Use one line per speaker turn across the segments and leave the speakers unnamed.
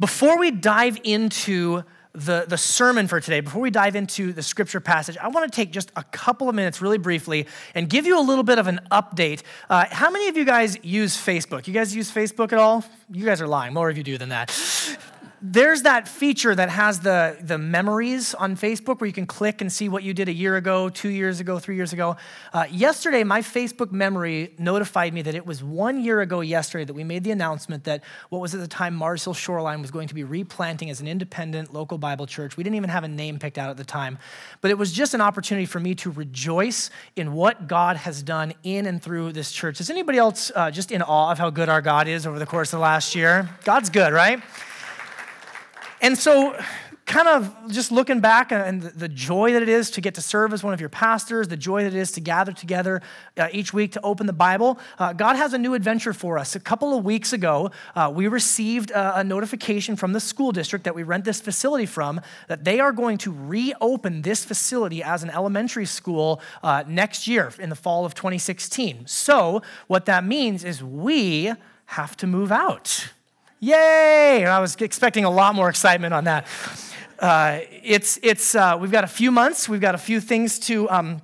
Before we dive into the, the sermon for today, before we dive into the scripture passage, I want to take just a couple of minutes, really briefly, and give you a little bit of an update. Uh, how many of you guys use Facebook? You guys use Facebook at all? You guys are lying. More of you do than that there's that feature that has the, the memories on Facebook where you can click and see what you did a year ago, two years ago, three years ago. Uh, yesterday, my Facebook memory notified me that it was one year ago yesterday that we made the announcement that what was at the time Mars Hill Shoreline was going to be replanting as an independent local Bible church. We didn't even have a name picked out at the time, but it was just an opportunity for me to rejoice in what God has done in and through this church. Is anybody else uh, just in awe of how good our God is over the course of the last year? God's good, right? And so, kind of just looking back and the joy that it is to get to serve as one of your pastors, the joy that it is to gather together uh, each week to open the Bible, uh, God has a new adventure for us. A couple of weeks ago, uh, we received a, a, notification from the school district that we rent this facility from that they are going to reopen this facility as an elementary school uh, next year in the fall of 2016. So, what that means is we have to move out. Yay! I was expecting a lot more excitement on that. Uh, it's, it's, uh, we've got a few months, we've got a few things to, um,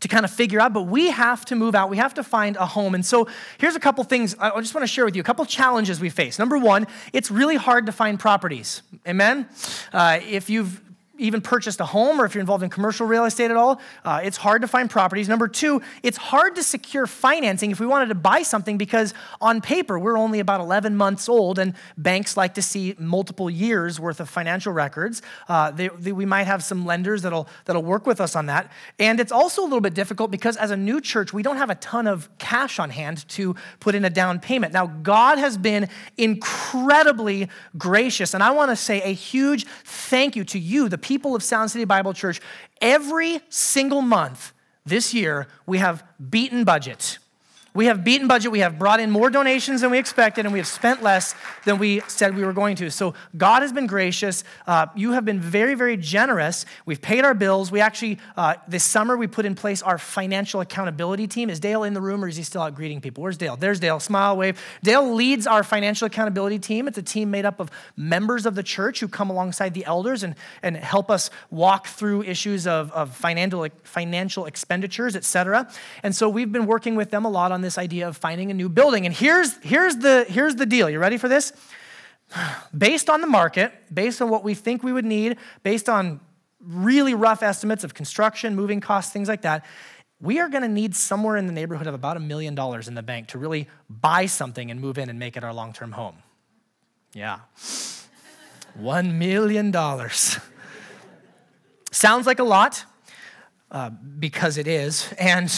to kind of figure out, but we have to move out. We have to find a home. And so here's a couple things I just want to share with you, a couple challenges we face. Number one, it's really hard to find properties. Amen? Uh, if you've even purchased a home or if you're involved in commercial real estate at all, uh, it's hard to find properties. Number two, it's hard to secure financing if we wanted to buy something because on paper, we're only about 11 months old and banks like to see multiple years worth of financial records. Uh, they, they, we might have some lenders that'll, that'll work with us on that. And it's also a little bit difficult because as a new church, we don't have a ton of cash on hand to put in a down payment. Now, God has been incredibly gracious, and I want to say a huge thank you to you, the people of Sound City Bible Church, every single month this year, we have beaten budget. We have beaten budget. We have brought in more donations than we expected, and we have spent less than we said we were going to. So God has been gracious. Uh, you have been very, very generous. We've paid our bills. We actually, uh, this summer, we put in place our financial accountability team. Is Dale in the room, or is he still out greeting people? Where's Dale? There's Dale. Smile, wave. Dale leads our financial accountability team. It's a team made up of members of the church who come alongside the elders and, and help us walk through issues of, of financial, financial expenditures, et cetera. And so we've been working with them a lot on this idea of finding a new building. And here's, here's, the, here's the deal. You ready for this? Based on the market, based on what we think we would need, based on really rough estimates of construction, moving costs, things like that, we are going to need somewhere in the neighborhood of about a million dollars in the bank to really buy something and move in and make it our long term home. Yeah. One million dollars. Sounds like a lot uh, because it is. And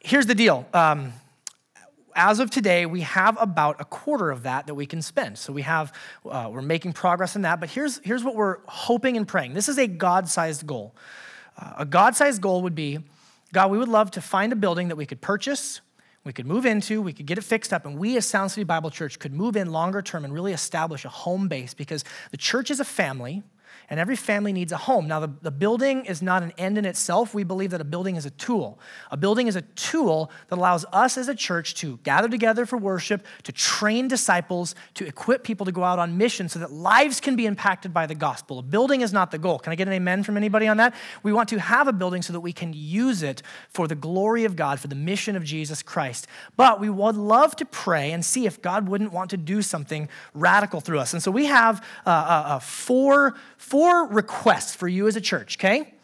here's the deal. Um, as of today, we have about a quarter of that that we can spend. So we have, uh, we're making progress in that. But here's, here's what we're hoping and praying. This is a God-sized goal. Uh, a God-sized goal would be, God, we would love to find a building that we could purchase, we could move into, we could get it fixed up, and we as Sound City Bible Church could move in longer term and really establish a home base because the church is a family and every family needs a home. Now, the, the building is not an end in itself. We believe that a building is a tool. A building is a tool that allows us as a church to gather together for worship, to train disciples, to equip people to go out on mission so that lives can be impacted by the gospel. A building is not the goal. Can I get an amen from anybody on that? We want to have a building so that we can use it for the glory of God, for the mission of Jesus Christ. But we would love to pray and see if God wouldn't want to do something radical through us. And so we have uh, uh, uh four, four requests for you as a church, okay?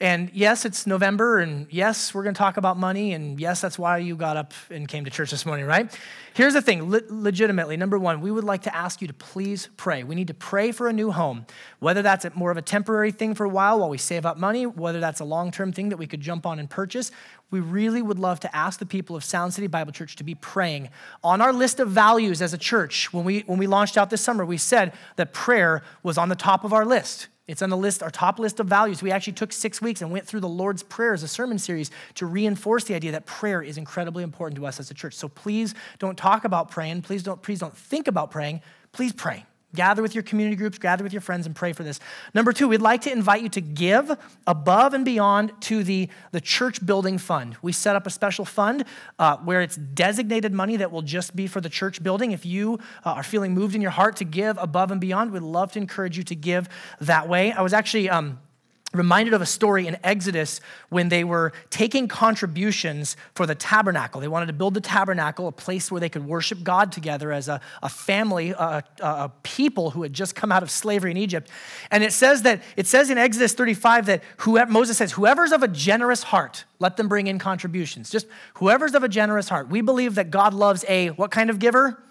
And yes, it's November, and yes, we're going to talk about money, and yes, that's why you got up and came to church this morning, right? Here's the thing le- legitimately, number one, we would like to ask you to please pray. We need to pray for a new home, whether that's more of a temporary thing for a while while we save up money, whether that's a long term thing that we could jump on and purchase. We really would love to ask the people of Sound City Bible Church to be praying. On our list of values as a church, when we, when we launched out this summer, we said that prayer was on the top of our list. It's on the list, our top list of values. We actually took six weeks and went through the Lord's Prayer as a sermon series to reinforce the idea that prayer is incredibly important to us as a church. So please don't talk about praying. Please don't, please don't think about praying. Please pray. Gather with your community groups, gather with your friends, and pray for this. Number two, we'd like to invite you to give above and beyond to the, the church building fund. We set up a special fund uh, where it's designated money that will just be for the church building. If you uh, are feeling moved in your heart to give above and beyond, we'd love to encourage you to give that way. I was actually. Um, reminded of a story in Exodus when they were taking contributions for the tabernacle. They wanted to build the tabernacle, a place where they could worship God together as a, a family, a, a, people who had just come out of slavery in Egypt. And it says that it says in Exodus 35 that whoever, Moses says, whoever's of a generous heart, let them bring in contributions. Just whoever's of a generous heart. We believe that God loves a what kind of giver?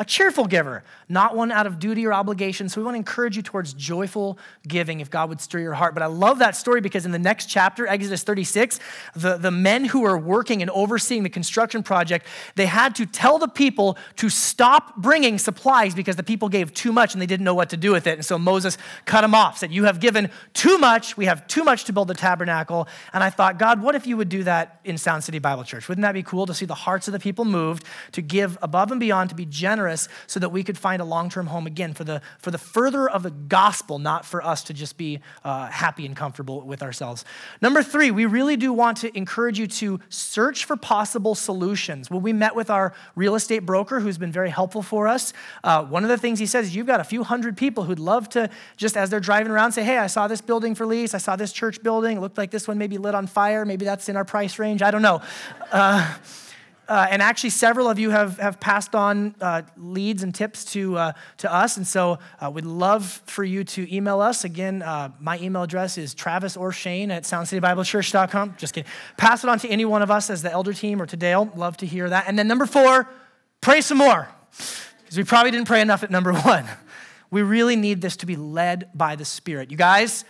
A cheerful giver, not one out of duty or obligation. So we want to encourage you towards joyful giving if God would stir your heart. But I love that story because in the next chapter, Exodus 36, the, the men who were working and overseeing the construction project, they had to tell the people to stop bringing supplies because the people gave too much and they didn't know what to do with it. And so Moses cut them off, said, You have given too much. We have too much to build the tabernacle. And I thought, God, what if you would do that in Sound City Bible Church? Wouldn't that be cool to see the hearts of the people moved, to give above and beyond, to be generous? So that we could find a long-term home again for the, for the further of the gospel, not for us to just be uh, happy and comfortable with ourselves. Number three, we really do want to encourage you to search for possible solutions. When we met with our real estate broker, who's been very helpful for us, uh, one of the things he says is you've got a few hundred people who'd love to just as they're driving around say, hey, I saw this building for lease. I saw this church building. It looked like this one may be lit on fire. Maybe that's in our price range. I don't know. Uh, uh, and actually, several of you have, have passed on uh, leads and tips to, uh, to us. And so uh, we'd love for you to email us. Again, uh, my email address is travis or shane at soundcitybiblechurch.com. Just kidding. Pass it on to any one of us as the elder team or to Dale. Love to hear that. And then number four, pray some more. Because we probably didn't pray enough at number one. We really need this to be led by the Spirit. You guys,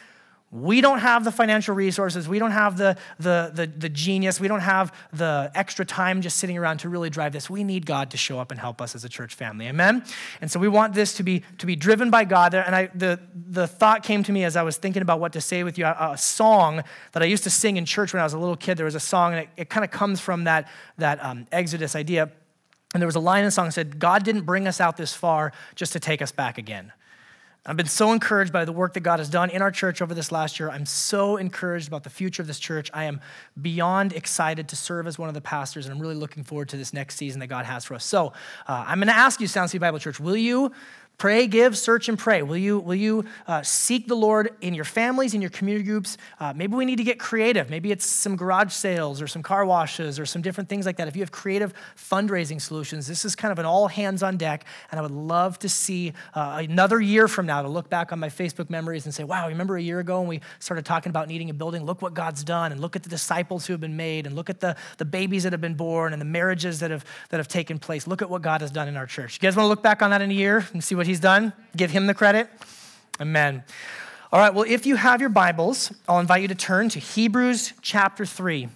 we don't have the financial resources. We don't have the, the, the, the, genius. We don't have the extra time just sitting around to really drive this. We need God to show up and help us as a church family. Amen? And so we want this to be, to be driven by God. And I, the, the thought came to me as I was thinking about what to say with you a, a song that I used to sing in church when I was a little kid. There was a song, and it, it kind of comes from that, that um, Exodus idea. And there was a line in the song that said, God didn't bring us out this far just to take us back again. I've been so encouraged by the work that God has done in our church over this last year. I'm so encouraged about the future of this church. I am beyond excited to serve as one of the pastors, and I'm really looking forward to this next season that God has for us. So uh, I'm going to ask you, Sound City Bible Church, will you Pray, give, search, and pray. Will you, will you uh, seek the Lord in your families, in your community groups? Uh, maybe we need to get creative. Maybe it's some garage sales or some car washes or some different things like that. If you have creative fundraising solutions, this is kind of an all hands on deck. And I would love to see uh, another year from now to look back on my Facebook memories and say, wow, remember a year ago when we started talking about needing a building? Look what God's done. And look at the disciples who have been made. And look at the, the babies that have been born and the marriages that have, that have taken place. Look at what God has done in our church. You guys want to look back on that in a year and see what he's done. Give him the credit. Amen. All right, well, if you have your Bibles, I'll invite you to turn to Hebrews chapter 3.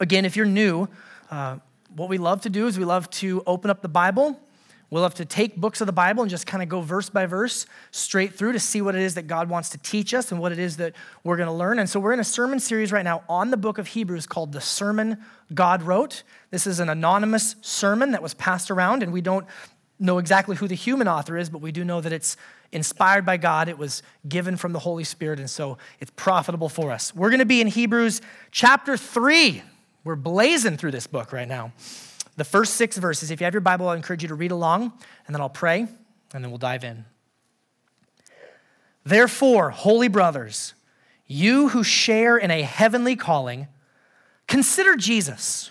Again, if you're new, uh, what we love to do is we love to open up the Bible. We'll have to take books of the Bible and just kind of go verse by verse straight through to see what it is that God wants to teach us and what it is that we're going to learn. And so we're in a sermon series right now on the book of Hebrews called The Sermon God Wrote. This is an anonymous sermon that was passed around, and we don't know exactly who the human author is, but we do know that it's inspired by God. It was given from the Holy Spirit, and so it's profitable for us. We're going to be in Hebrews chapter 3. We're blazing through this book right now. The first six verses. If you have your Bible, I encourage you to read along, and then I'll pray, and then we'll dive in. Therefore, holy brothers, you who share in a heavenly calling, consider Jesus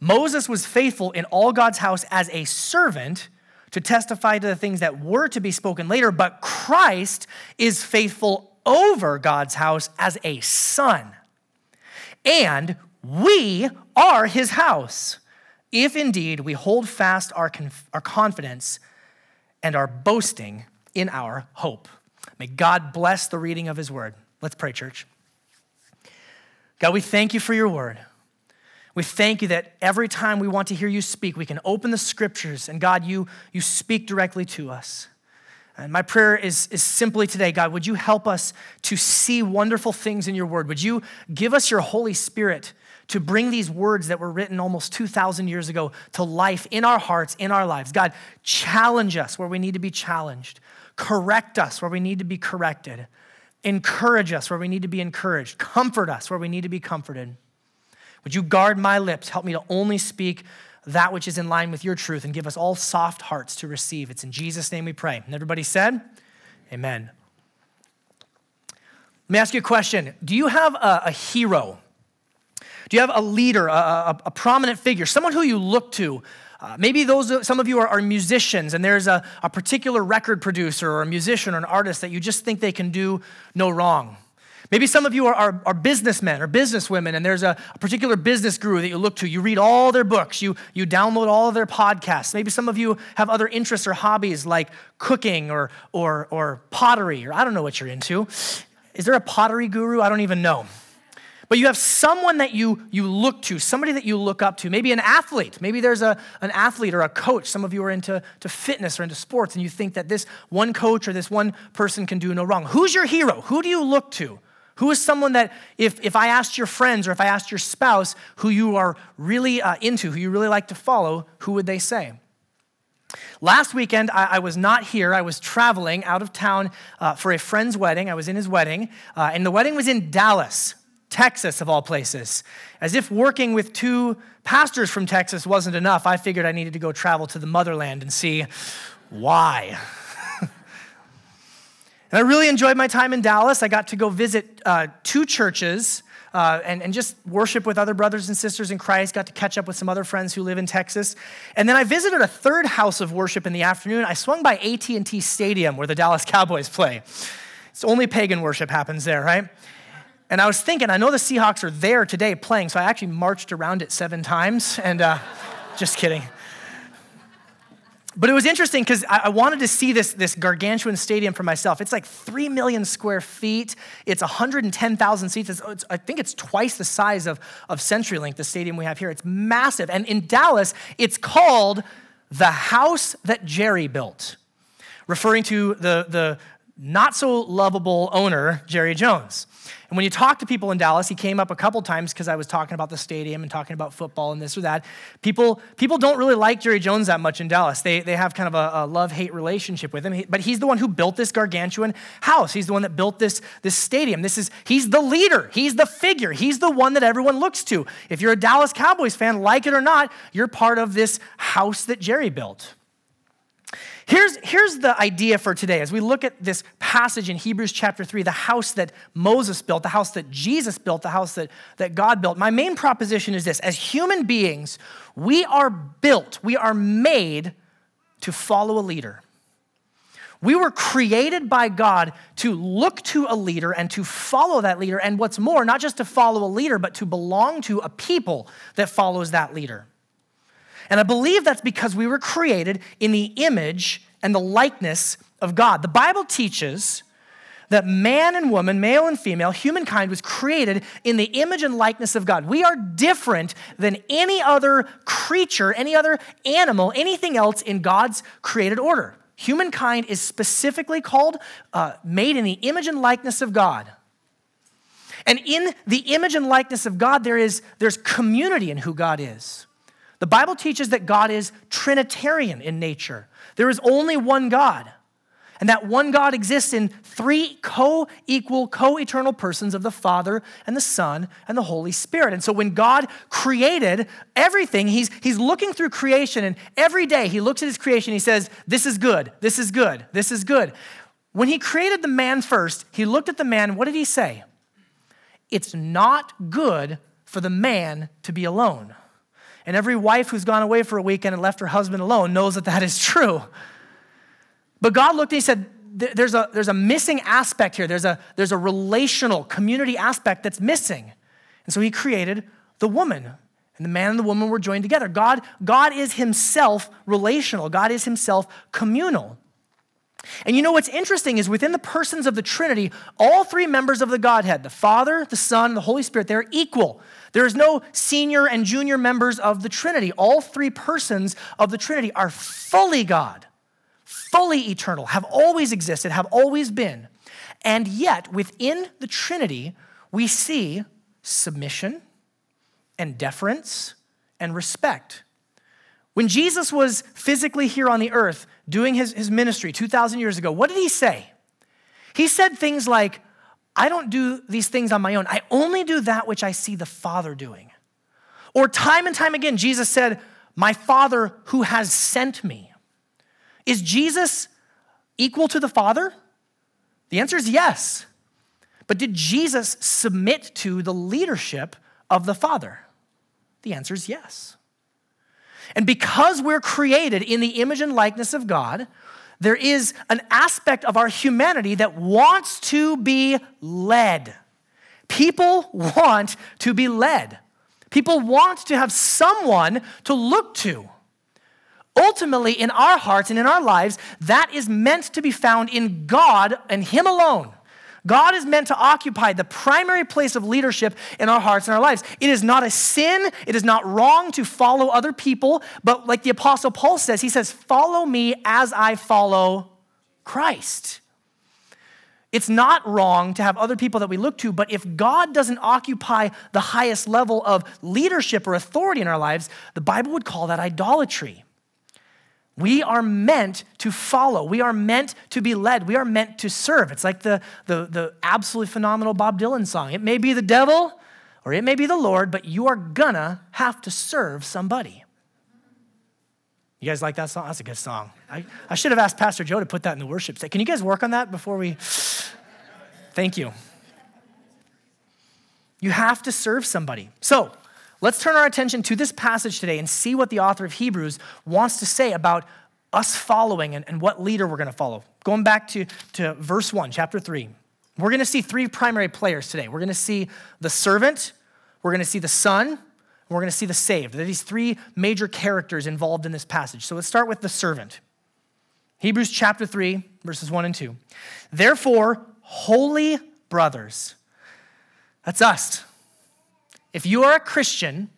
Moses was faithful in all God's house as a servant to testify to the things that were to be spoken later, but Christ is faithful over God's house as a son. And we are his house, if indeed we hold fast our, conf- our confidence and our boasting in our hope. May God bless the reading of his word. Let's pray, church. God, we thank you for your word. We thank you that every time we want to hear you speak, we can open the scriptures and God, you, you speak directly to us. And my prayer is, is simply today, God, would you help us to see wonderful things in your word? Would you give us your Holy Spirit to bring these words that were written almost 2,000 years ago to life in our hearts, in our lives? God, challenge us where we need to be challenged, correct us where we need to be corrected, encourage us where we need to be encouraged, comfort us where we need to be comforted. Would you guard my lips? Help me to only speak that which is in line with your truth and give us all soft hearts to receive. It's in Jesus' name we pray. And everybody said, Amen. Let me ask you a question Do you have a, a hero? Do you have a leader, a, a, a prominent figure, someone who you look to? Uh, maybe those, some of you are, are musicians, and there's a, a particular record producer or a musician or an artist that you just think they can do no wrong. Maybe some of you are, are, are, businessmen or businesswomen, and there's a, a, particular business guru that you look to. You read all their books, you, you download all of their podcasts. Maybe some of you have other interests or hobbies like cooking or, or, or pottery, or I don't know what you're into. Is there a pottery guru? I don't even know. But you have someone that you, you look to, somebody that you look up to, maybe an athlete. Maybe there's a, an athlete or a coach. Some of you are into to fitness or into sports, and you think that this one coach or this one person can do no wrong. Who's your hero? Who do you look to? Who is someone that, if, if I asked your friends or if I asked your spouse who you are really uh, into, who you really like to follow, who would they say? Last weekend, I, I was not here. I was traveling out of town uh, for a friend's wedding. I was in his wedding, uh, and the wedding was in Dallas, Texas, of all places. As if working with two pastors from Texas wasn't enough, I figured I needed to go travel to the motherland and see why. And I really enjoyed my time in Dallas. I got to go visit uh, two churches uh, and, and just worship with other brothers and sisters in Christ. Got to catch up with some other friends who live in Texas. And then I visited a third house of worship in the afternoon. I swung by AT&T Stadium where the Dallas Cowboys play. It's only pagan worship happens there, right? And I was thinking, I know the Seahawks are there today playing, so I actually marched around it seven times. And uh, just kidding. But it was interesting because I wanted to see this, this gargantuan stadium for myself. It's like 3 million square feet. It's 110,000 seats. It's, it's, I think it's twice the size of, of CenturyLink, the stadium we have here. It's massive. And in Dallas, it's called the house that Jerry built, referring to the, the not so lovable owner, Jerry Jones. And when you talk to people in Dallas, he came up a couple times because I was talking about the stadium and talking about football and this or that. People, people don't really like Jerry Jones that much in Dallas. They, they have kind of a, a love hate relationship with him. But he's the one who built this gargantuan house. He's the one that built this, this stadium. This is, he's the leader, he's the figure, he's the one that everyone looks to. If you're a Dallas Cowboys fan, like it or not, you're part of this house that Jerry built. Here's, here's the idea for today as we look at this passage in Hebrews chapter 3, the house that Moses built, the house that Jesus built, the house that, that God built. My main proposition is this as human beings, we are built, we are made to follow a leader. We were created by God to look to a leader and to follow that leader. And what's more, not just to follow a leader, but to belong to a people that follows that leader. And I believe that's because we were created in the image and the likeness of God. The Bible teaches that man and woman, male and female, humankind was created in the image and likeness of God. We are different than any other creature, any other animal, anything else in God's created order. Humankind is specifically called, uh, made in the image and likeness of God. And in the image and likeness of God, there is there's community in who God is. The Bible teaches that God is Trinitarian in nature. There is only one God. And that one God exists in three co equal, co eternal persons of the Father and the Son and the Holy Spirit. And so when God created everything, he's, he's looking through creation, and every day he looks at his creation, he says, This is good, this is good, this is good. When he created the man first, he looked at the man, what did he say? It's not good for the man to be alone. And every wife who's gone away for a weekend and left her husband alone knows that that is true. But God looked and He said, there's a, there's a missing aspect here. There's a, there's a relational community aspect that's missing. And so He created the woman. And the man and the woman were joined together. God, God is Himself relational, God is Himself communal. And you know what's interesting is within the persons of the Trinity, all three members of the Godhead, the Father, the Son, and the Holy Spirit, they're equal. There is no senior and junior members of the Trinity. All three persons of the Trinity are fully God, fully eternal, have always existed, have always been. And yet, within the Trinity, we see submission and deference and respect. When Jesus was physically here on the earth doing his, his ministry 2,000 years ago, what did he say? He said things like, I don't do these things on my own. I only do that which I see the Father doing. Or time and time again, Jesus said, My Father who has sent me. Is Jesus equal to the Father? The answer is yes. But did Jesus submit to the leadership of the Father? The answer is yes. And because we're created in the image and likeness of God, there is an aspect of our humanity that wants to be led. People want to be led. People want to have someone to look to. Ultimately, in our hearts and in our lives, that is meant to be found in God and Him alone. God is meant to occupy the primary place of leadership in our hearts and our lives. It is not a sin, it is not wrong to follow other people, but like the Apostle Paul says, he says, Follow me as I follow Christ. It's not wrong to have other people that we look to, but if God doesn't occupy the highest level of leadership or authority in our lives, the Bible would call that idolatry. We are meant to follow. We are meant to be led. We are meant to serve. It's like the, the, the absolutely phenomenal Bob Dylan song. It may be the devil or it may be the Lord, but you are gonna have to serve somebody. You guys like that song? That's a good song. I, I should have asked Pastor Joe to put that in the worship set. Can you guys work on that before we? Thank you. You have to serve somebody. So, Let's turn our attention to this passage today and see what the author of Hebrews wants to say about us following and, and what leader we're going to follow. Going back to, to verse 1, chapter 3, we're going to see three primary players today. We're going to see the servant, we're going to see the son, and we're going to see the saved. There are these three major characters involved in this passage. So let's start with the servant. Hebrews chapter 3, verses 1 and 2. Therefore, holy brothers, that's us. If you are a Christian,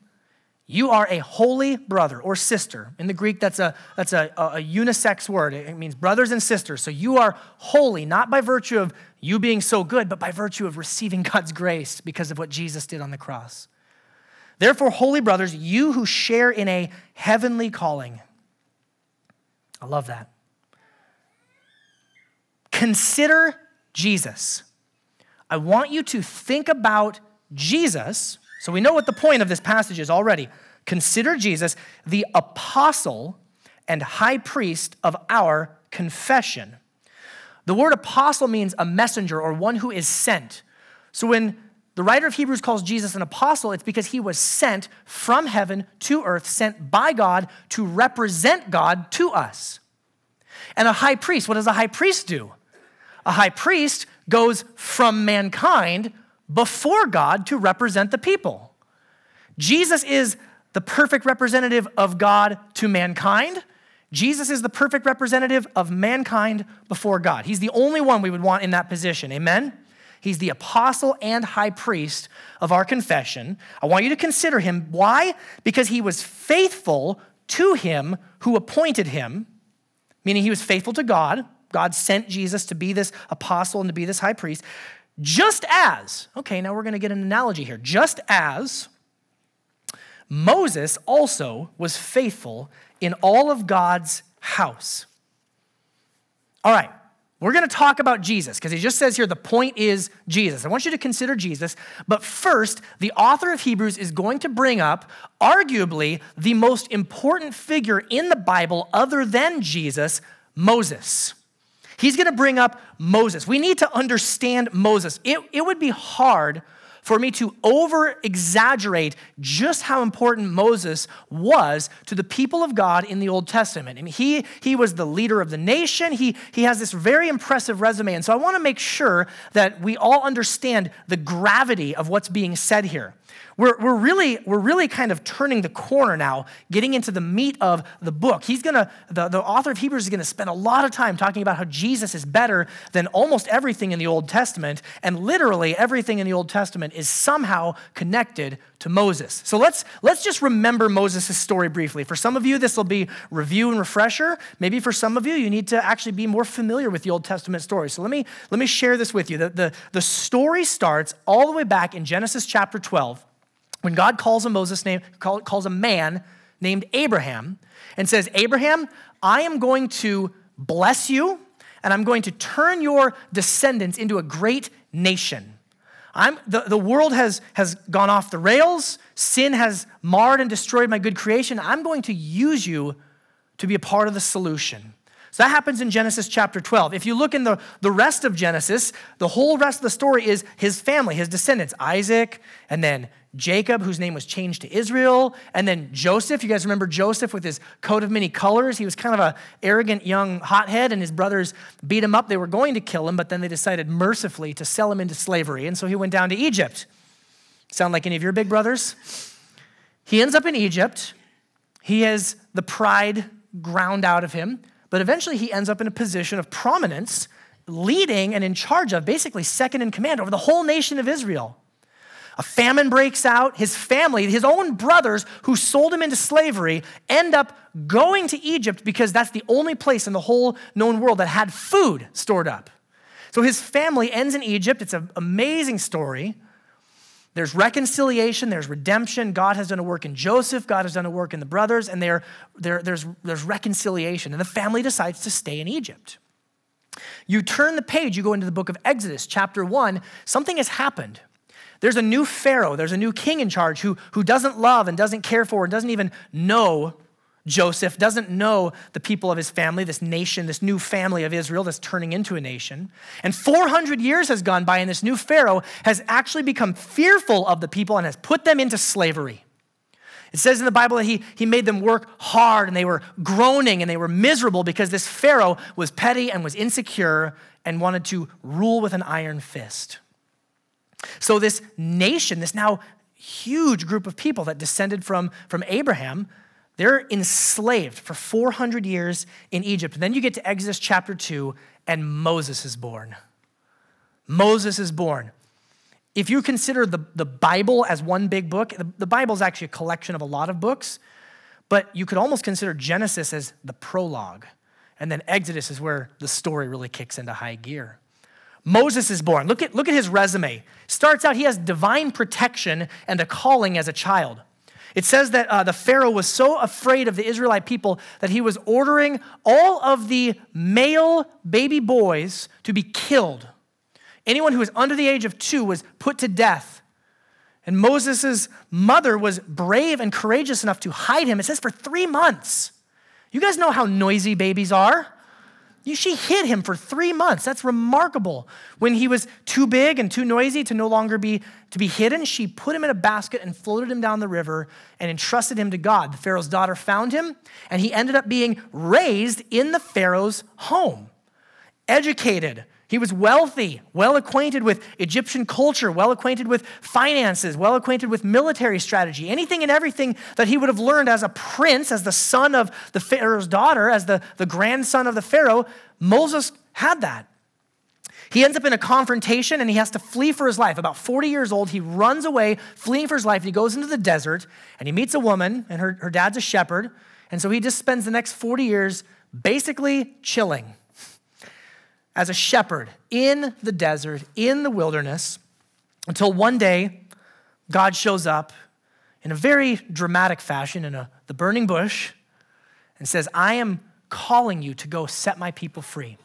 you are a holy brother or sister. In the Greek, that's a, that's a, a, unisex word. It means brothers and sisters. So you are holy, not by virtue of you being so good, but by virtue of receiving God's grace because of what Jesus did on the cross. Therefore, holy brothers, you who share in a heavenly calling. I love that. Consider Jesus. I want you to think about Jesus so we know what the point of this passage is already. Consider Jesus the apostle and high priest of our confession. The word apostle means a messenger or one who is sent. So when the writer of Hebrews calls Jesus an apostle, it's because he was sent from heaven to earth, sent by God to represent God to us. And a high priest, what does a high priest do? A high priest goes from mankind before God to represent the people. Jesus is the perfect representative of God to mankind. Jesus is the perfect representative of mankind before God. He's the only one we would want in that position. Amen? He's the apostle and high priest of our confession. I want you to consider him. Why? Because he was faithful to him who appointed him, meaning he was faithful to God. God sent Jesus to be this apostle and to be this high priest. Just as, okay, now we're going to get an analogy here. Just as Moses also was faithful in all of God's house. All right, we're going to talk about Jesus because he just says here the point is Jesus. I want you to consider Jesus, but first, the author of Hebrews is going to bring up arguably the most important figure in the Bible other than Jesus, Moses. He's going to bring up Moses. We need to understand Moses. It, it would be hard for me to over exaggerate just how important Moses was to the people of God in the Old Testament. I mean, he, he was the leader of the nation, he, he has this very impressive resume. And so I want to make sure that we all understand the gravity of what's being said here. We're, we're, really, we're really kind of turning the corner now, getting into the meat of the book. He's gonna, the, the author of Hebrews is gonna spend a lot of time talking about how Jesus is better than almost everything in the Old Testament, and literally everything in the Old Testament is somehow connected to Moses. So let's, let's just remember Moses' story briefly. For some of you, this will be review and refresher. Maybe for some of you, you need to actually be more familiar with the Old Testament story. So let me, let me share this with you. The, the, the story starts all the way back in Genesis chapter 12 when God calls a Moses name, calls a man named Abraham and says, Abraham, I am going to bless you and I'm going to turn your descendants into a great nation. I'm, the, the world has, has gone off the rails. Sin has marred and destroyed my good creation. I'm going to use you to be a part of the solution. So that happens in Genesis chapter 12. If you look in the, the rest of Genesis, the whole rest of the story is his family, his descendants, Isaac, and then Jacob, whose name was changed to Israel, and then Joseph. You guys remember Joseph with his coat of many colors? He was kind of a arrogant young hothead, and his brothers beat him up. They were going to kill him, but then they decided mercifully to sell him into slavery, and so he went down to Egypt. Sound like any of your big brothers? He ends up in Egypt. He has the pride ground out of him, but eventually he ends up in a position of prominence, leading and in charge of, basically second in command over the whole nation of Israel. A famine breaks out. His family, his own brothers who sold him into slavery, end up going to Egypt because that's the only place in the whole known world that had food stored up. So his family ends in Egypt. It's an amazing story. There's reconciliation, there's redemption. God has done a work in Joseph, God has done a work in the brothers, and there, there, there's, there's reconciliation. And the family decides to stay in Egypt. You turn the page, you go into the book of Exodus, chapter 1, something has happened. There's a new Pharaoh, there's a new king in charge who, who doesn't love and doesn't care for and doesn't even know Joseph, doesn't know the people of his family, this nation, this new family of Israel that's turning into a nation. And 400 years has gone by, and this new Pharaoh has actually become fearful of the people and has put them into slavery. It says in the Bible that he, he made them work hard and they were groaning and they were miserable because this Pharaoh was petty and was insecure and wanted to rule with an iron fist. So, this nation, this now huge group of people that descended from, from Abraham, they're enslaved for 400 years in Egypt. Then you get to Exodus chapter 2, and Moses is born. Moses is born. If you consider the, the Bible as one big book, the, the Bible is actually a collection of a lot of books, but you could almost consider Genesis as the prologue. And then Exodus is where the story really kicks into high gear. Moses is born. Look at, look at his resume. Starts out, he has divine protection and a calling as a child. It says that uh, the Pharaoh was so afraid of the Israelite people that he was ordering all of the male baby boys to be killed. Anyone who was under the age of two was put to death. And Moses' mother was brave and courageous enough to hide him. It says for three months. You guys know how noisy babies are. She hid him for three months. That's remarkable. When he was too big and too noisy to no longer be to be hidden, she put him in a basket and floated him down the river and entrusted him to God. The Pharaoh's daughter found him, and he ended up being raised in the Pharaoh's home. Educated, he was wealthy, well acquainted with Egyptian culture, well acquainted with finances, well acquainted with military strategy, anything and everything that he would have learned as a prince, as the son of the Pharaoh's daughter, as the, the grandson of the Pharaoh. Moses had that. He ends up in a confrontation and he has to flee for his life. About 40 years old, he runs away, fleeing for his life. and He goes into the desert and he meets a woman, and her, her dad's a shepherd. And so he just spends the next 40 years basically chilling as a shepherd in the desert, in the wilderness, until one day God shows up in a very dramatic fashion in a, the burning bush and says, I am calling you to go set my people free.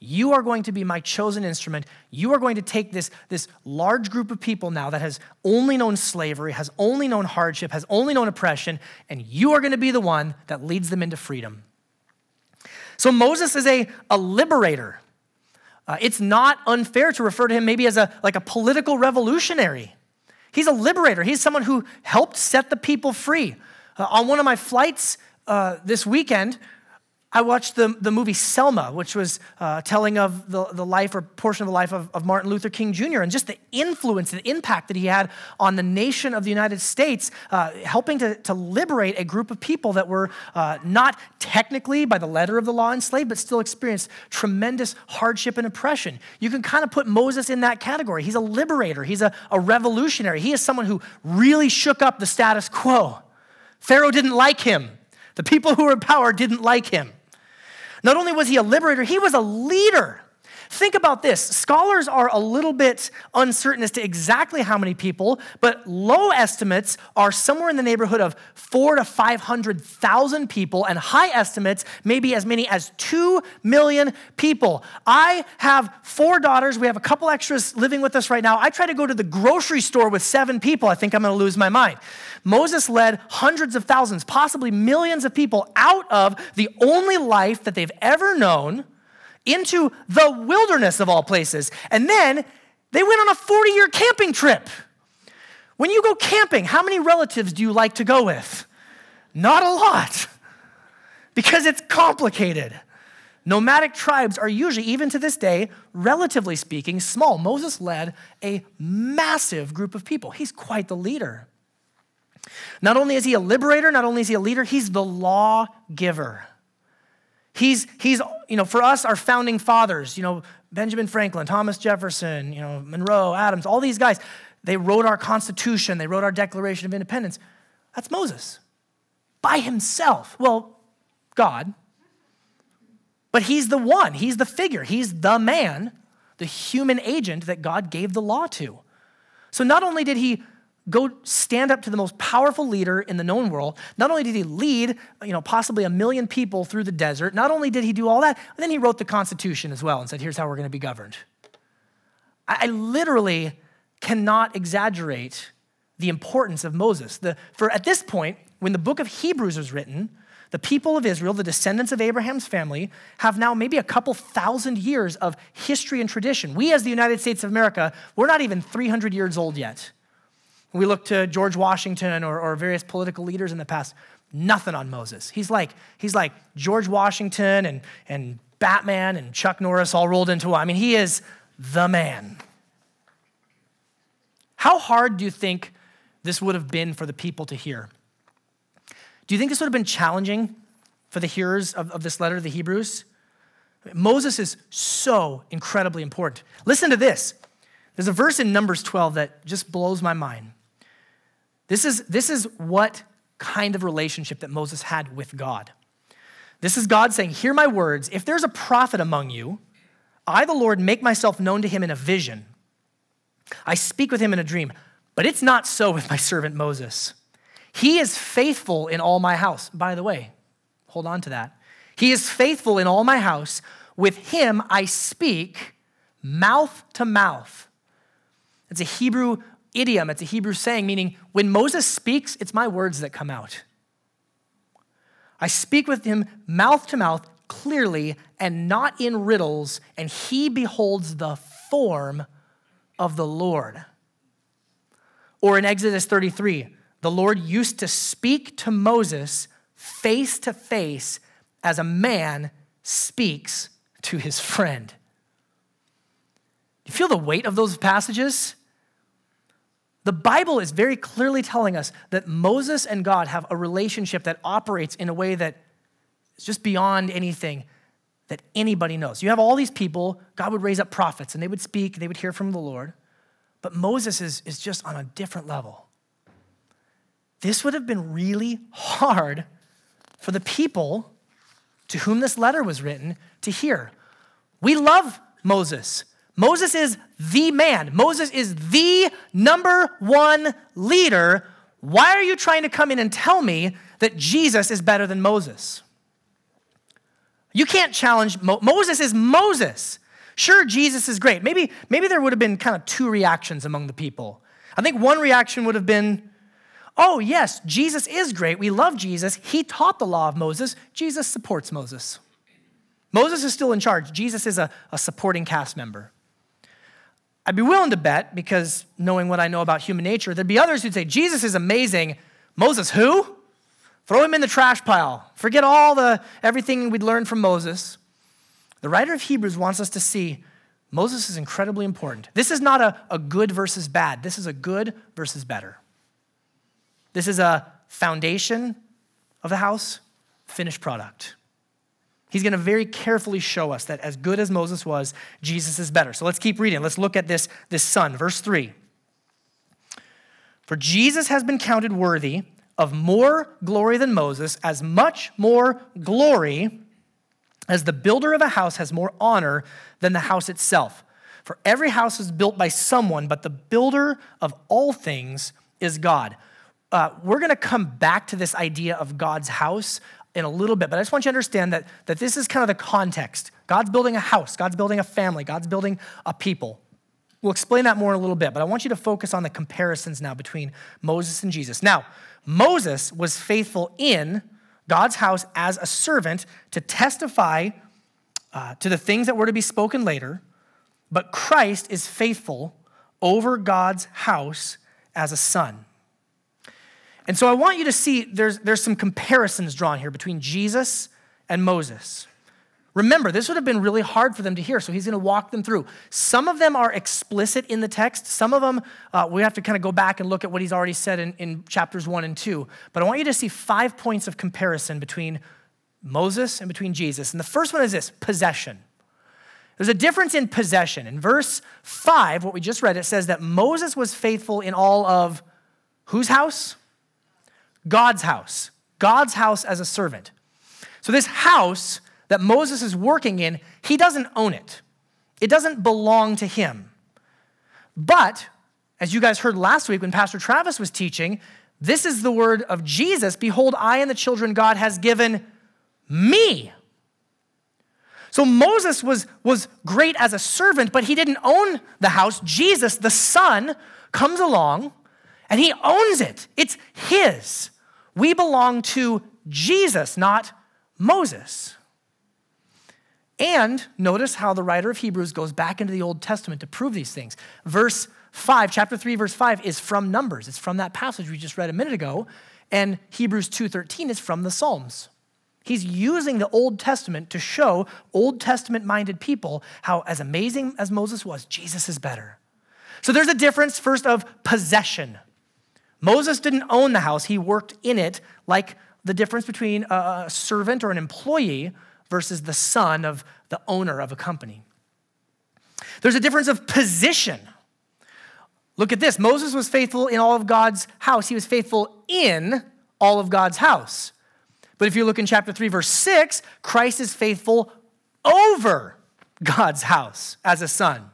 You are going to be my chosen instrument. You are going to take this, this large group of people now that has only known slavery, has only known hardship, has only known oppression, and you are going to be the one that leads them into freedom. So Moses is a, a liberator. Uh, it's not unfair to refer to him maybe as a, like a political revolutionary. He's a liberator. He's someone who helped set the people free. Uh, on one of my flights uh, this weekend, I watched the, the movie Selma, which was uh, telling of the, the life or portion of the life of, of Martin Luther King Jr. and just the influence and impact that he had on the nation of the United States, uh, helping to, to liberate a group of people that were uh, not technically by the letter of the law enslaved, but still experienced tremendous hardship and oppression. You can kind of put Moses in that category. He's a liberator, he's a, a revolutionary, he is someone who really shook up the status quo. Pharaoh didn't like him. The people who were in power didn't like him. Not only was he a liberator, he was a leader. Think about this. Scholars are a little bit uncertain as to exactly how many people, but low estimates are somewhere in the neighborhood of four to 500,000 people, and high estimates maybe as many as 2 million people. I have four daughters. We have a couple extras living with us right now. I try to go to the grocery store with seven people. I think I'm going to lose my mind. Moses led hundreds of thousands, possibly millions of people out of the only life that they've ever known into the wilderness of all places. And then they went on a 40 year camping trip. When you go camping, how many relatives do you like to go with? Not a lot, because it's complicated. Nomadic tribes are usually, even to this day, relatively speaking, small. Moses led a massive group of people. He's quite the leader. Not only is he a liberator, not only is he a leader, he's the lawgiver. He's, he's, you know, for us, our founding fathers, you know, Benjamin Franklin, Thomas Jefferson, you know, Monroe, Adams, all these guys, they wrote our Constitution, they wrote our Declaration of Independence. That's Moses by himself. Well, God. But he's the one, he's the figure, he's the man, the human agent that God gave the law to. So not only did he go stand up to the most powerful leader in the known world. Not only did he lead, you know, possibly a million people through the desert, not only did he do all that, then he wrote the Constitution as well and said, here's how we're going to be governed. I, literally cannot exaggerate the importance of Moses. The, for at this point, when the book of Hebrews was written, the people of Israel, the descendants of Abraham's family, have now maybe a couple thousand years of history and tradition. We, as the United States of America, we're not even 300 years old yet. We look to George Washington or, or various political leaders in the past, nothing on Moses. He's like, he's like George Washington and, and Batman and Chuck Norris all rolled into one. I mean, he is the man. How hard do you think this would have been for the people to hear? Do you think this would have been challenging for the hearers of, of this letter to the Hebrews? Moses is so incredibly important. Listen to this. There's a verse in Numbers 12 that just blows my mind. This is, this is what kind of relationship that Moses had with God. This is God saying, Hear my words. If there's a prophet among you, I, the Lord, make myself known to him in a vision. I speak with him in a dream. But it's not so with my servant Moses. He is faithful in all my house. By the way, hold on to that. He is faithful in all my house. With him I speak mouth to mouth. It's a Hebrew idiom, it's a Hebrew saying, meaning when Moses speaks, it's my words that come out. I speak with him mouth to mouth, clearly, and not in riddles, and he beholds the form of the Lord. Or in Exodus 33, the Lord used to speak to Moses face to face as a man speaks to his friend. You feel the weight of those passages? The Bible is very clearly telling us that Moses and God have a relationship that operates in a way that is just beyond anything that anybody knows. You have all these people, God would raise up prophets and they would speak, they would hear from the Lord. But Moses is, is just on a different level. This would have been really hard for the people to whom this letter was written to hear. We love Moses. Moses is the man. Moses is the number one leader. Why are you trying to come in and tell me that Jesus is better than Moses? You can't challenge Mo- Moses is Moses. Sure, Jesus is great. Maybe, maybe there would have been kind of two reactions among the people. I think one reaction would have been, oh, yes, Jesus is great. We love Jesus. He taught the law of Moses. Jesus supports Moses. Moses is still in charge. Jesus is a, a supporting cast member. I'd be willing to bet, because knowing what I know about human nature, there'd be others who'd say, Jesus is amazing. Moses, who? Throw him in the trash pile. Forget all the everything we'd learned from Moses. The writer of Hebrews wants us to see Moses is incredibly important. This is not a, a good versus bad. This is a good versus better. This is a foundation of the house, finished product. He's going to very carefully show us that as good as Moses was, Jesus is better. So let's keep reading. Let's look at this, this son. Verse 3. For Jesus has been counted worthy of more glory than Moses, as much more glory as the builder of a house has more honor than the house itself. For every house is built by someone, but the builder of all things is God. Uh, we're going to come back to this idea of God's house in a little bit, but I just want you to understand that, that this is kind of the context. God's building a house, God's building a family, God's building a people. We'll explain that more in a little bit, but I want you to focus on the comparisons now between Moses and Jesus. Now, Moses was faithful in God's house as a servant to testify uh, to the things that were to be spoken later, but Christ is faithful over God's house as a son. And so I want you to see there's, there's some comparisons drawn here between Jesus and Moses. Remember, this would have been really hard for them to hear, so he's going to walk them through. Some of them are explicit in the text. Some of them, uh, we have to kind of go back and look at what he's already said in, in chapters one and two. But I want you to see five points of comparison between Moses and between Jesus. And the first one is this possession. There's a difference in possession. In verse five, what we just read, it says that Moses was faithful in all of whose house? God's house, God's house as a servant. So, this house that Moses is working in, he doesn't own it, it doesn't belong to him. But, as you guys heard last week when Pastor Travis was teaching, this is the word of Jesus Behold, I and the children God has given me. So Moses was, was great as a servant, but he didn't own the house. Jesus, the son, comes along and he owns it. It's his. We belong to Jesus, not Moses. And notice how the writer of Hebrews goes back into the Old Testament to prove these things. Verse 5, chapter 3, verse 5 is from Numbers. It's from that passage we just read a minute ago. And Hebrews 2:13 is from the Psalms. He's using the Old Testament to show Old Testament minded people how, as amazing as Moses was, Jesus is better. So there's a difference, first, of possession. Moses didn't own the house, he worked in it, like the difference between a servant or an employee versus the son of the owner of a company. There's a difference of position. Look at this Moses was faithful in all of God's house, he was faithful in all of God's house. But if you look in chapter 3, verse 6, Christ is faithful over God's house as a son.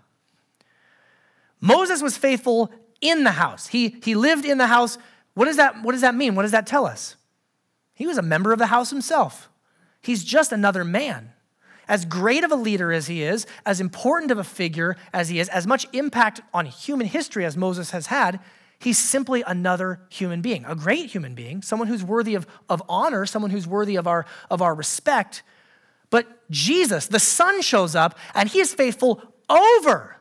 Moses was faithful in the house. He, he lived in the house. What does, that, what does that mean? What does that tell us? He was a member of the house himself. He's just another man. As great of a leader as he is, as important of a figure as he is, as much impact on human history as Moses has had, he's simply another human being, a great human being, someone who's worthy of, of honor, someone who's worthy of our, of our respect. But Jesus, the Son, shows up and he is faithful over.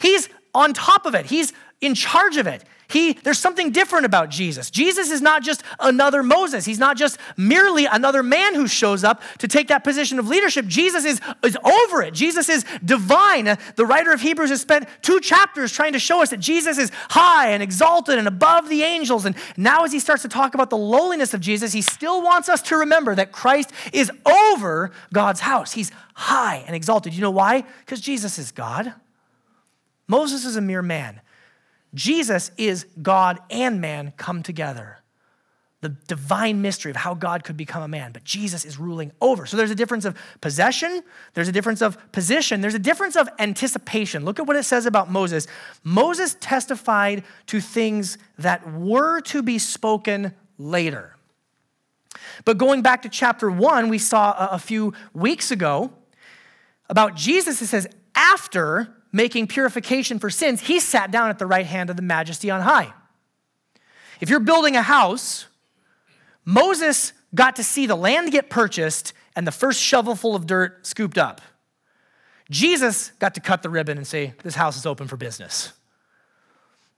He's on top of it. He's in charge of it. He, there's something different about Jesus. Jesus is not just another Moses. He's not just merely another man who shows up to take that position of leadership. Jesus is, is over it. Jesus is divine. The writer of Hebrews has spent two chapters trying to show us that Jesus is high and exalted and above the angels. And now, as he starts to talk about the lowliness of Jesus, he still wants us to remember that Christ is over God's house. He's high and exalted. You know why? Because Jesus is God. Moses is a mere man. Jesus is God and man come together. The divine mystery of how God could become a man, but Jesus is ruling over. So there's a difference of possession, there's a difference of position, there's a difference of anticipation. Look at what it says about Moses. Moses testified to things that were to be spoken later. But going back to chapter one, we saw a few weeks ago about Jesus, it says, after making purification for sins, he sat down at the right hand of the majesty on high. If you're building a house, Moses got to see the land get purchased and the first shovelful of dirt scooped up. Jesus got to cut the ribbon and say, This house is open for business.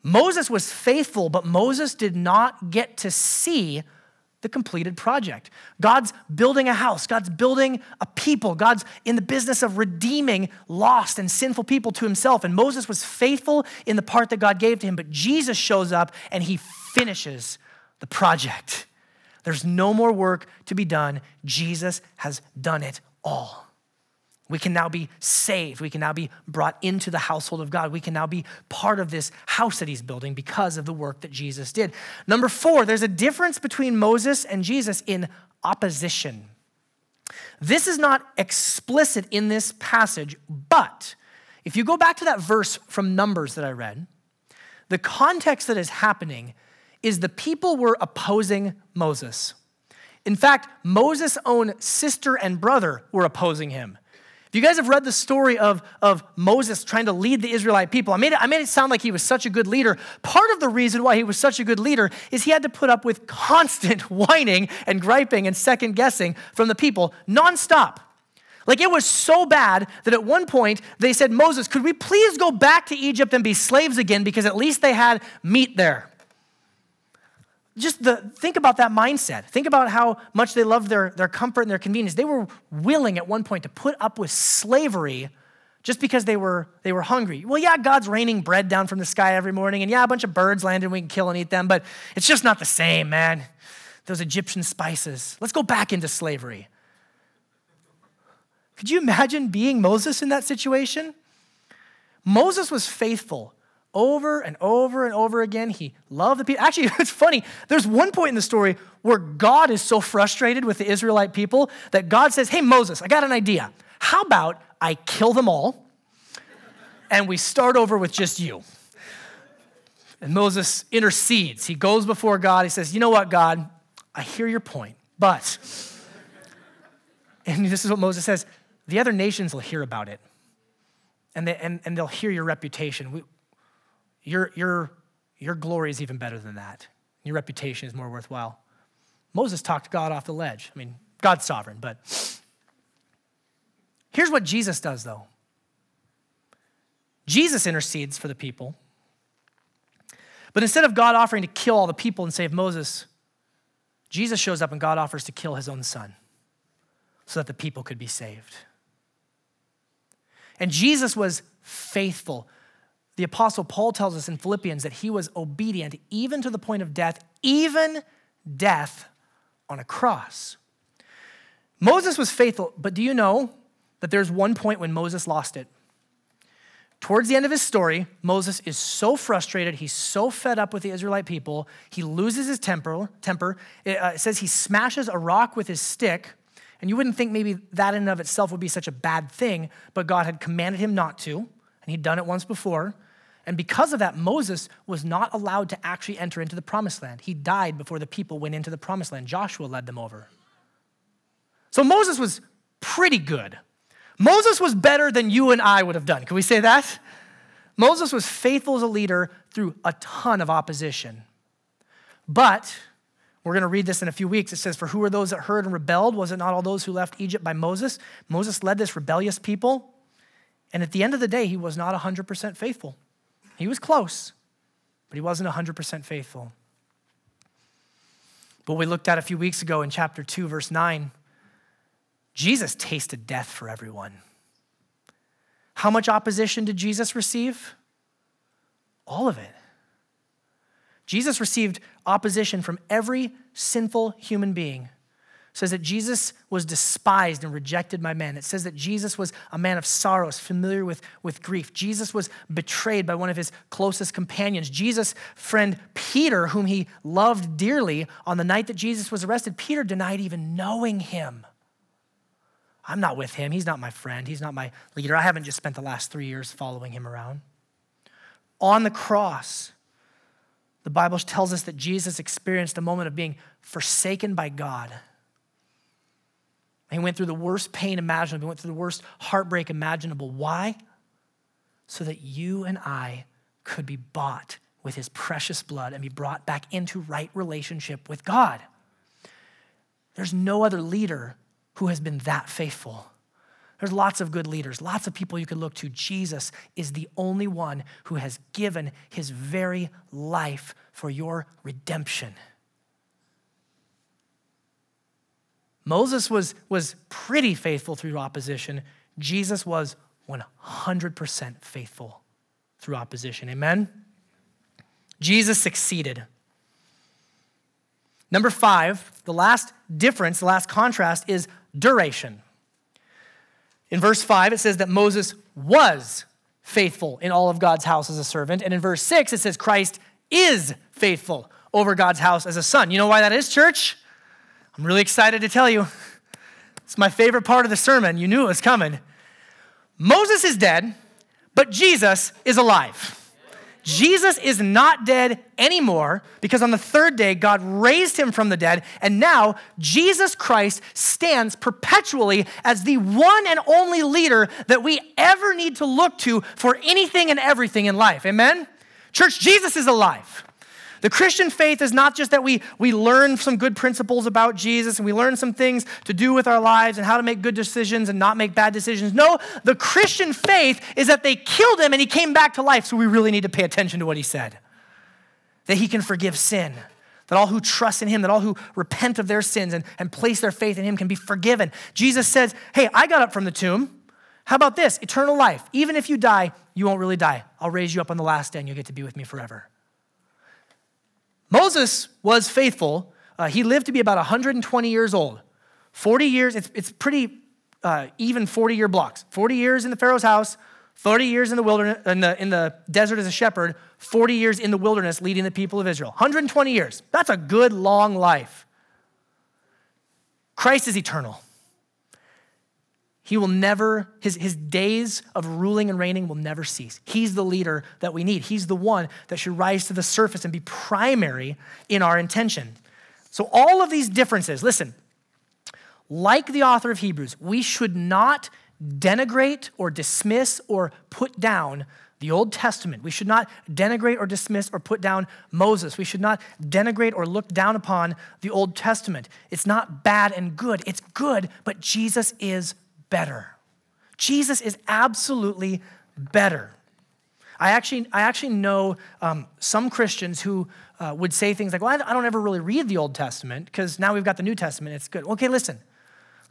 Moses was faithful, but Moses did not get to see the completed project. God's building a house, God's building a people, God's in the business of redeeming lost and sinful people to himself. And Moses was faithful in the part that God gave to him, but Jesus shows up and he finishes the project. There's no more work to be done. Jesus has done it all. We can now be saved. We can now be brought into the household of God. We can now be part of this house that he's building because of the work that Jesus did. Number four, there's a difference between Moses and Jesus in opposition. This is not explicit in this passage, but if you go back to that verse from Numbers that I read, the context that is happening is the people were opposing Moses. In fact, Moses' own sister and brother were opposing him. You guys have read the story of, of Moses trying to lead the Israelite people, I made, it, I made it sound like he was such a good leader. Part of the reason why he was such a good leader is he had to put up with constant whining and griping and second guessing from the people nonstop. Like it was so bad that at one point they said, Moses, could we please go back to Egypt and be slaves again because at least they had meat there? Just the think about that mindset. Think about how much they loved their, their comfort and their convenience. They were willing at one point to put up with slavery just because they were they were hungry. Well yeah god's raining bread down from the sky every morning and yeah a bunch of birds land and we can kill and eat them but it's just not the same man. Those egyptian spices. Let's go back into slavery. Could you imagine being moses in that situation? Moses was faithful over and over and over again. He loved the people. Actually, it's funny. There's one point in the story where God is so frustrated with the Israelite people that God says, Hey, Moses, I got an idea. How about I kill them all and we start over with just you? And Moses intercedes. He goes before God. He says, You know what, God? I hear your point, but, and this is what Moses says the other nations will hear about it and, they, and, and they'll hear your reputation. We, your, your, your glory is even better than that. Your reputation is more worthwhile. Moses talked God off the ledge. I mean, God's sovereign, but here's what Jesus does, though Jesus intercedes for the people. But instead of God offering to kill all the people and save Moses, Jesus shows up and God offers to kill his own son so that the people could be saved. And Jesus was faithful the Apostle Paul tells us in Philippians that he was obedient even to the point of death, even death on a cross. Moses was faithful, but do you know that there's one point when Moses lost it? Towards the end of his story, Moses is so frustrated, he's so fed up with the Israelite people, he loses his temper. temper. It, uh, it says he smashes a rock with his stick, and you wouldn't think maybe that in and of itself would be such a bad thing, but God had commanded him not to, and he'd done it once before. And because of that, Moses was not allowed to actually enter into the promised land. He died before the people went into the promised land. Joshua led them over. So Moses was pretty good. Moses was better than you and I would have done. Can we say that? Moses was faithful as a leader through a ton of opposition. But we're going to read this in a few weeks. It says, For who were those that heard and rebelled? Was it not all those who left Egypt by Moses? Moses led this rebellious people. And at the end of the day, he was not 100% faithful. He was close, but he wasn't 100% faithful. But we looked at a few weeks ago in chapter 2, verse 9, Jesus tasted death for everyone. How much opposition did Jesus receive? All of it. Jesus received opposition from every sinful human being says that Jesus was despised and rejected by men. It says that Jesus was a man of sorrows, familiar with, with grief. Jesus was betrayed by one of his closest companions. Jesus' friend Peter, whom he loved dearly, on the night that Jesus was arrested, Peter denied even knowing him. I'm not with him. He's not my friend. He's not my leader. I haven't just spent the last three years following him around. On the cross, the Bible tells us that Jesus experienced a moment of being forsaken by God he went through the worst pain imaginable. He went through the worst heartbreak imaginable. Why? So that you and I could be bought with his precious blood and be brought back into right relationship with God. There's no other leader who has been that faithful. There's lots of good leaders, lots of people you could look to. Jesus is the only one who has given his very life for your redemption. Moses was, was pretty faithful through opposition. Jesus was 100% faithful through opposition. Amen? Jesus succeeded. Number five, the last difference, the last contrast is duration. In verse five, it says that Moses was faithful in all of God's house as a servant. And in verse six, it says Christ is faithful over God's house as a son. You know why that is, church? I'm really excited to tell you. It's my favorite part of the sermon. You knew it was coming. Moses is dead, but Jesus is alive. Jesus is not dead anymore because on the third day, God raised him from the dead. And now Jesus Christ stands perpetually as the one and only leader that we ever need to look to for anything and everything in life. Amen? Church, Jesus is alive. The Christian faith is not just that we, we learn some good principles about Jesus and we learn some things to do with our lives and how to make good decisions and not make bad decisions. No, the Christian faith is that they killed him and he came back to life, so we really need to pay attention to what he said. That he can forgive sin, that all who trust in him, that all who repent of their sins and, and place their faith in him can be forgiven. Jesus says, Hey, I got up from the tomb. How about this? Eternal life. Even if you die, you won't really die. I'll raise you up on the last day and you'll get to be with me forever. Moses was faithful. Uh, he lived to be about 120 years old. 40 years, it's, it's pretty uh, even 40 year blocks. 40 years in the Pharaoh's house, 30 years in the wilderness, in the, in the desert as a shepherd, 40 years in the wilderness leading the people of Israel. 120 years. That's a good long life. Christ is eternal. He will never, his, his days of ruling and reigning will never cease. He's the leader that we need. He's the one that should rise to the surface and be primary in our intention. So, all of these differences, listen, like the author of Hebrews, we should not denigrate or dismiss or put down the Old Testament. We should not denigrate or dismiss or put down Moses. We should not denigrate or look down upon the Old Testament. It's not bad and good, it's good, but Jesus is better. Jesus is absolutely better. I actually, I actually know um, some Christians who uh, would say things like, well, I don't ever really read the Old Testament because now we've got the New Testament. It's good. Okay, listen.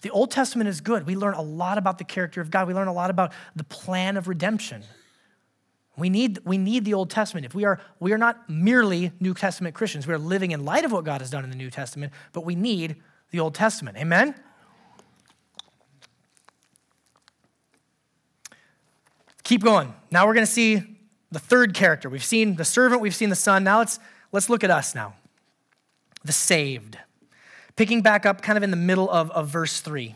The Old Testament is good. We learn a lot about the character of God. We learn a lot about the plan of redemption. We need, we need the Old Testament. If we are, we are not merely New Testament Christians, we are living in light of what God has done in the New Testament, but we need the Old Testament. Amen? Keep going. Now we're going to see the third character. We've seen the servant, we've seen the son. Now let's let's look at us now. The saved. Picking back up kind of in the middle of, of verse 3.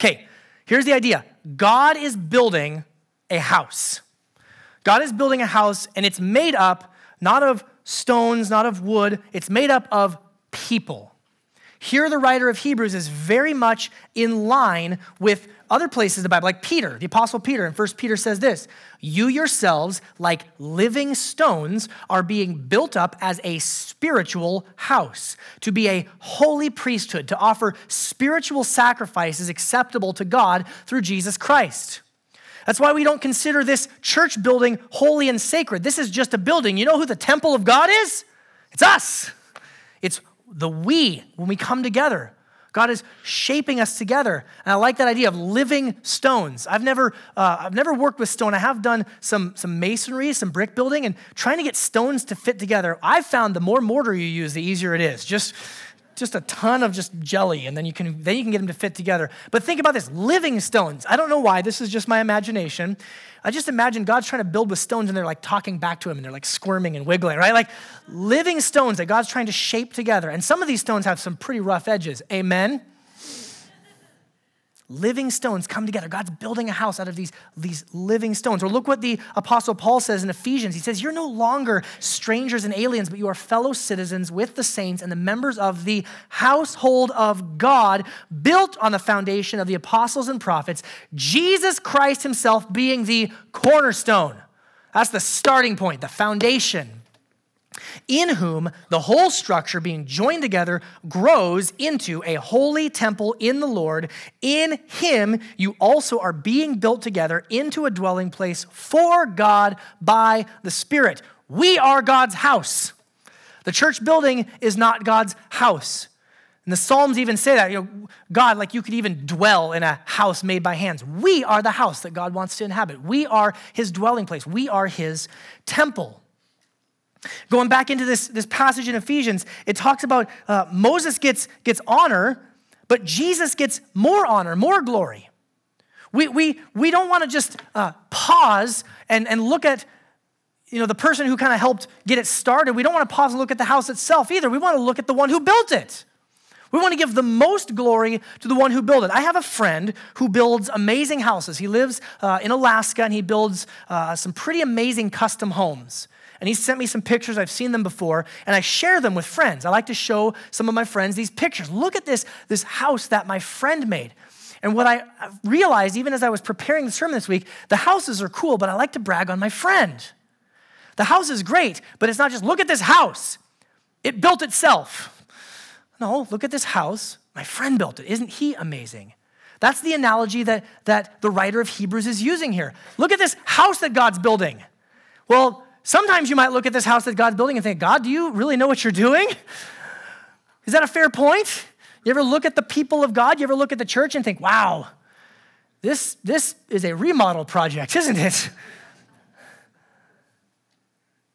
Okay, here's the idea God is building a house. God is building a house, and it's made up not of stones, not of wood, it's made up of people. Here, the writer of Hebrews is very much in line with other places in the Bible, like Peter, the Apostle Peter. And First Peter says this You yourselves, like living stones, are being built up as a spiritual house, to be a holy priesthood, to offer spiritual sacrifices acceptable to God through Jesus Christ. That's why we don't consider this church building holy and sacred. This is just a building. You know who the temple of God is? It's us. It's the we when we come together. God is shaping us together. And I like that idea of living stones. I've never, uh, I've never worked with stone. I have done some, some masonry, some brick building, and trying to get stones to fit together. I've found the more mortar you use, the easier it is. Just, just a ton of just jelly, and then you can then you can get them to fit together. But think about this: living stones. I don't know why. This is just my imagination. I just imagine God's trying to build with stones and they're like talking back to him and they're like squirming and wiggling, right? Like living stones that God's trying to shape together. And some of these stones have some pretty rough edges. Amen? Living stones come together. God's building a house out of these, these living stones. Or look what the Apostle Paul says in Ephesians. He says, You're no longer strangers and aliens, but you are fellow citizens with the saints and the members of the household of God, built on the foundation of the apostles and prophets, Jesus Christ himself being the cornerstone. That's the starting point, the foundation in whom the whole structure being joined together grows into a holy temple in the Lord. In him you also are being built together into a dwelling place for God by the Spirit. We are God's house. The church building is not God's house. And the Psalms even say that, you know, God, like you could even dwell in a house made by hands. We are the house that God wants to inhabit. We are his dwelling place. We are his temple. Going back into this, this passage in Ephesians, it talks about uh, Moses gets, gets honor, but Jesus gets more honor, more glory. We, we, we don't want to just uh, pause and, and look at you know, the person who kind of helped get it started. We don't want to pause and look at the house itself either. We want to look at the one who built it. We want to give the most glory to the one who built it. I have a friend who builds amazing houses. He lives uh, in Alaska and he builds uh, some pretty amazing custom homes and he sent me some pictures. I've seen them before, and I share them with friends. I like to show some of my friends these pictures. Look at this, this house that my friend made. And what I realized, even as I was preparing the sermon this week, the houses are cool, but I like to brag on my friend. The house is great, but it's not just look at this house, it built itself. No, look at this house. My friend built it. Isn't he amazing? That's the analogy that, that the writer of Hebrews is using here. Look at this house that God's building. Well, Sometimes you might look at this house that God's building and think, God, do you really know what you're doing? Is that a fair point? You ever look at the people of God? You ever look at the church and think, wow, this, this is a remodel project, isn't it?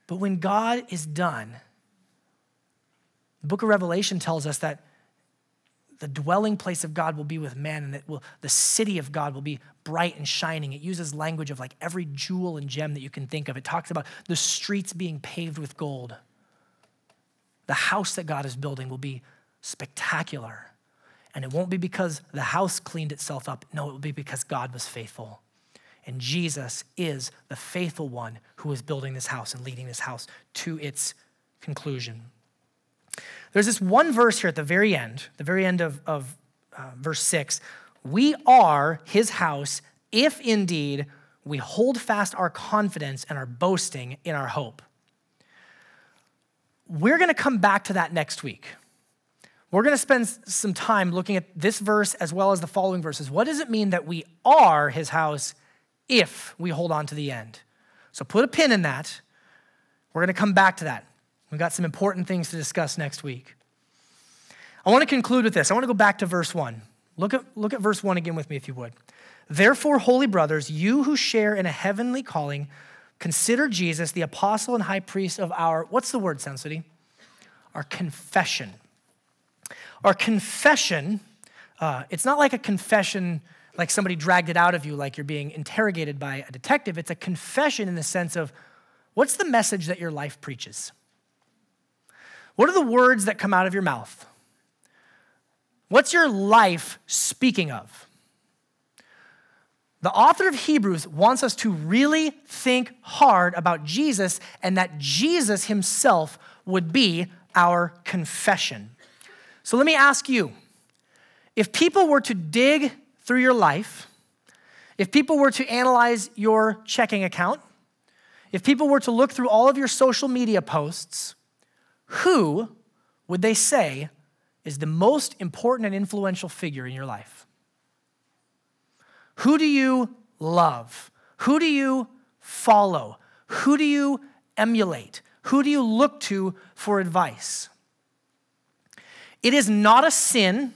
But when God is done, the book of Revelation tells us that the dwelling place of God will be with man, and that will, the city of God will be bright and shining. It uses language of like every jewel and gem that you can think of. It talks about the streets being paved with gold. The house that God is building will be spectacular. And it won't be because the house cleaned itself up. No, it will be because God was faithful. And Jesus is the faithful one who is building this house and leading this house to its conclusion. There's this one verse here at the very end, the very end of, of uh, verse 6. We are his house if indeed we hold fast our confidence and our boasting in our hope. We're going to come back to that next week. We're going to spend some time looking at this verse as well as the following verses. What does it mean that we are his house if we hold on to the end? So put a pin in that. We're going to come back to that. We've got some important things to discuss next week. I want to conclude with this. I want to go back to verse 1. Look at, look at verse 1 again with me, if you would. Therefore, holy brothers, you who share in a heavenly calling, consider Jesus the apostle and high priest of our, what's the word, City? Our confession. Our confession, uh, it's not like a confession like somebody dragged it out of you, like you're being interrogated by a detective. It's a confession in the sense of what's the message that your life preaches? What are the words that come out of your mouth? What's your life speaking of? The author of Hebrews wants us to really think hard about Jesus and that Jesus himself would be our confession. So let me ask you if people were to dig through your life, if people were to analyze your checking account, if people were to look through all of your social media posts, who would they say is the most important and influential figure in your life? Who do you love? Who do you follow? Who do you emulate? Who do you look to for advice? It is not a sin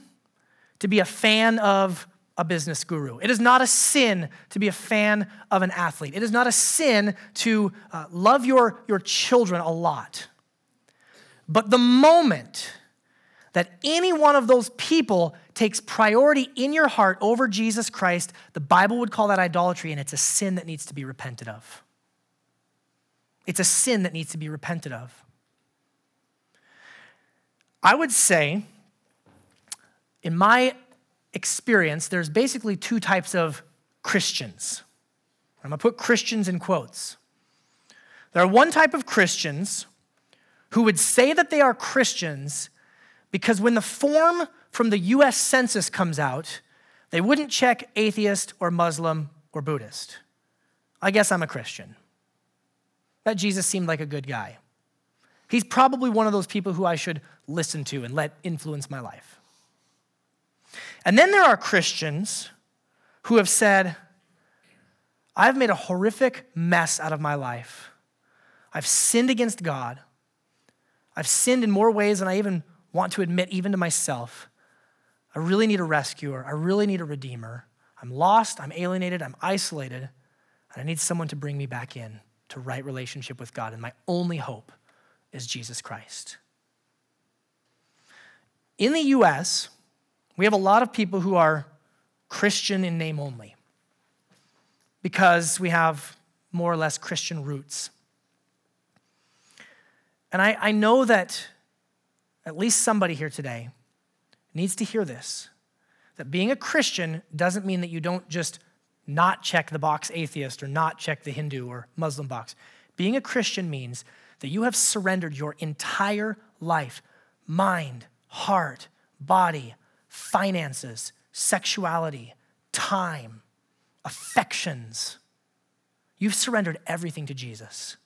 to be a fan of a business guru. It is not a sin to be a fan of an athlete. It is not a sin to uh, love your, your children a lot. But the moment that any one of those people takes priority in your heart over Jesus Christ, the Bible would call that idolatry, and it's a sin that needs to be repented of. It's a sin that needs to be repented of. I would say, in my experience, there's basically two types of Christians. I'm to put Christians in quotes. There are one type of Christians who would say that they are Christians because when the form from the US Census comes out, they wouldn't check atheist or Muslim or Buddhist. I guess I'm a Christian. That Jesus seemed like a good guy. He's probably one of those people who I should listen to and let influence my life. And then there are Christians who have said, I've made a horrific mess out of my life. I've sinned against God. I've sinned in more ways than I even want to admit, even to myself. I really need a rescuer. I really need a redeemer. I'm lost, I'm alienated, I'm isolated, and I need someone to bring me back in to right relationship with God. And my only hope is Jesus Christ. In the US, we have a lot of people who are Christian in name only because we have more or less Christian roots. And I, I know that at least somebody here today needs to hear this that being a Christian doesn't mean that you don't just not check the box atheist or not check the Hindu or Muslim box. Being a Christian means that you have surrendered your entire life mind, heart, body, finances, sexuality, time, affections. You've surrendered everything to Jesus.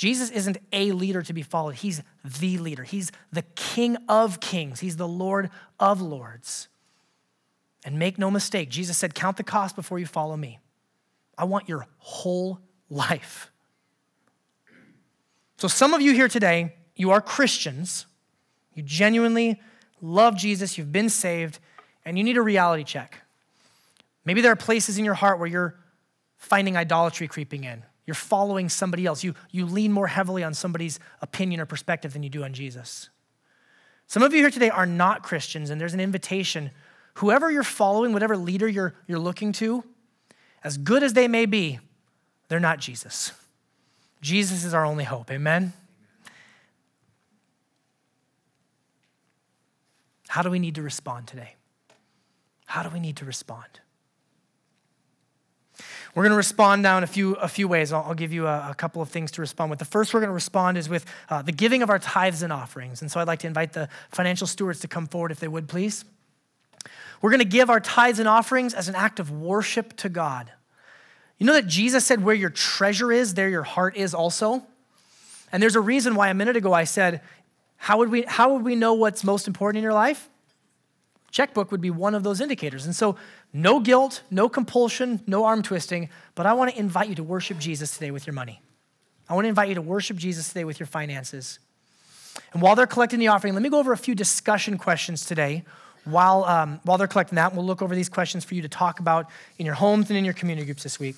Jesus isn't a leader to be followed, he's the leader. He's the King of kings, he's the Lord of lords. And make no mistake, Jesus said, Count the cost before you follow me. I want your whole life. So, some of you here today, you are Christians. You genuinely love Jesus, you've been saved, and you need a reality check. Maybe there are places in your heart where you're finding idolatry creeping in. You're following somebody else. You, you lean more heavily on somebody's opinion or perspective than you do on Jesus. Some of you here today are not Christians, and there's an invitation. Whoever you're following, whatever leader you're, you're looking to, as good as they may be, they're not Jesus. Jesus is our only hope. Amen? How do we need to respond today? How do we need to respond? We're going to respond now in a few, a few ways. I'll, I'll give you a, a, couple of things to respond with. The first we're going to respond is with uh, the giving of our tithes and offerings. And so I'd like to invite the financial stewards to come forward if they would, please. We're going to give our tithes and offerings as an act of worship to God. You know that Jesus said, Where your treasure is, there your heart is also? And there's a reason why a minute ago I said, How would we, how would we know what's most important in your life? Checkbook would be one of those indicators. And so no guilt, no compulsion, no arm twisting, but I want to invite you to worship Jesus today with your money. I want to invite you to worship Jesus today with your finances. And while they're collecting the offering, let me go over a few discussion questions today. While, um, while they're collecting that, we'll look over these questions for you to talk about in your homes and in your community groups this week.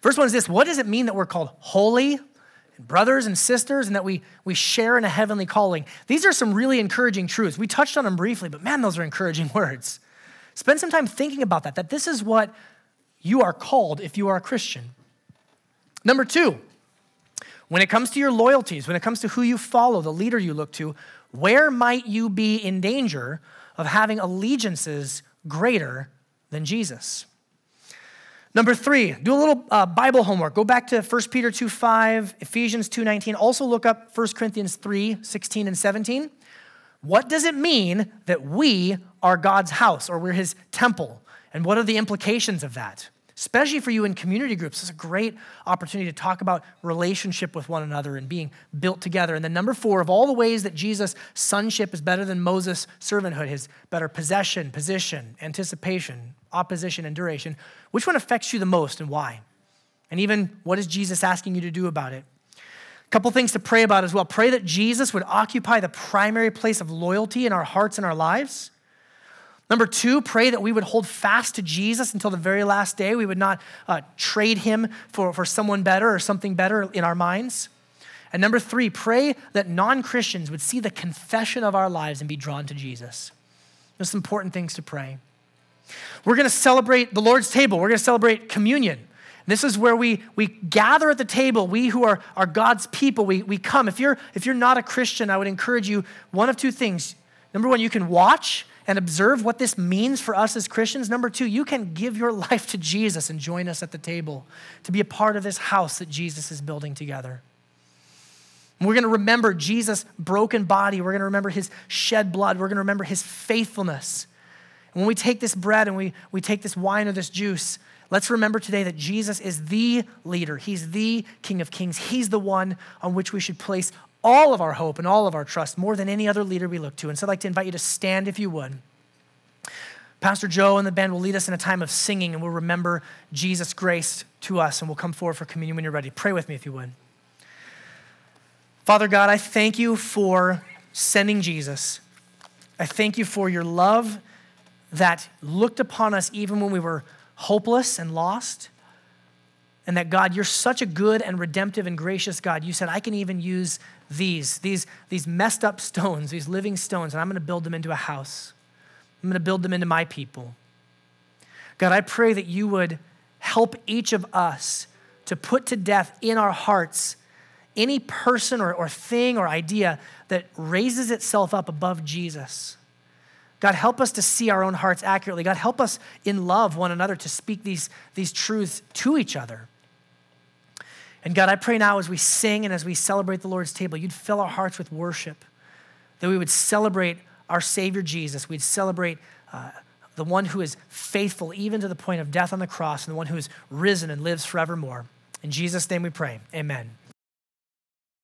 First one is this What does it mean that we're called holy and brothers and sisters and that we, we share in a heavenly calling? These are some really encouraging truths. We touched on them briefly, but man, those are encouraging words. Spend some time thinking about that, that this is what you are called if you are a Christian. Number two, when it comes to your loyalties, when it comes to who you follow, the leader you look to, where might you be in danger of having allegiances greater than Jesus? Number three, do a little uh, Bible homework. Go back to 1 Peter 2 5, Ephesians 2 19. Also look up 1 Corinthians 3 16 and 17. What does it mean that we are God's house or we're his temple? And what are the implications of that? Especially for you in community groups, it's a great opportunity to talk about relationship with one another and being built together. And then, number four, of all the ways that Jesus' sonship is better than Moses' servanthood, his better possession, position, anticipation, opposition, and duration, which one affects you the most and why? And even what is Jesus asking you to do about it? Couple things to pray about as well. Pray that Jesus would occupy the primary place of loyalty in our hearts and our lives. Number two, pray that we would hold fast to Jesus until the very last day. We would not uh, trade him for, for someone better or something better in our minds. And number three, pray that non Christians would see the confession of our lives and be drawn to Jesus. Those important things to pray. We're going to celebrate the Lord's table, we're going to celebrate communion. This is where we, we gather at the table. We who are, are God's people, we, we come. If you're, if you're not a Christian, I would encourage you one of two things. Number one, you can watch and observe what this means for us as Christians. Number two, you can give your life to Jesus and join us at the table to be a part of this house that Jesus is building together. we're going to remember Jesus' broken body. We're going to remember his shed blood. We're going to remember his faithfulness. When we take this bread and we, we take this wine or this juice, let's remember today that Jesus is the leader. He's the King of Kings. He's the one on which we should place all of our hope and all of our trust more than any other leader we look to. And so I'd like to invite you to stand if you would. Pastor Joe and the band will lead us in a time of singing, and we'll remember Jesus' grace to us, and we'll come forward for communion when you're ready. Pray with me if you would. Father God, I thank you for sending Jesus. I thank you for your love that looked upon us even when we were hopeless and lost. And that God, you're such a good and redemptive and gracious God. You said, I can even use these, these, these messed up stones, these living stones, and I'm going to build them into a house. I'm going to build them into my people. God, I pray that you would help each of us to put to death in our hearts any person or, or thing or idea that raises itself up above Jesus. God, help us to see our own hearts accurately. God, help us in love one another to speak these, these truths to each other. And God, I pray now as we sing and as we celebrate the Lord's table, you'd fill our hearts with worship, that we would celebrate our Savior Jesus. We'd celebrate uh, the one who is faithful even to the point of death on the cross and the one who is risen and lives forevermore. In Jesus' name we pray. Amen.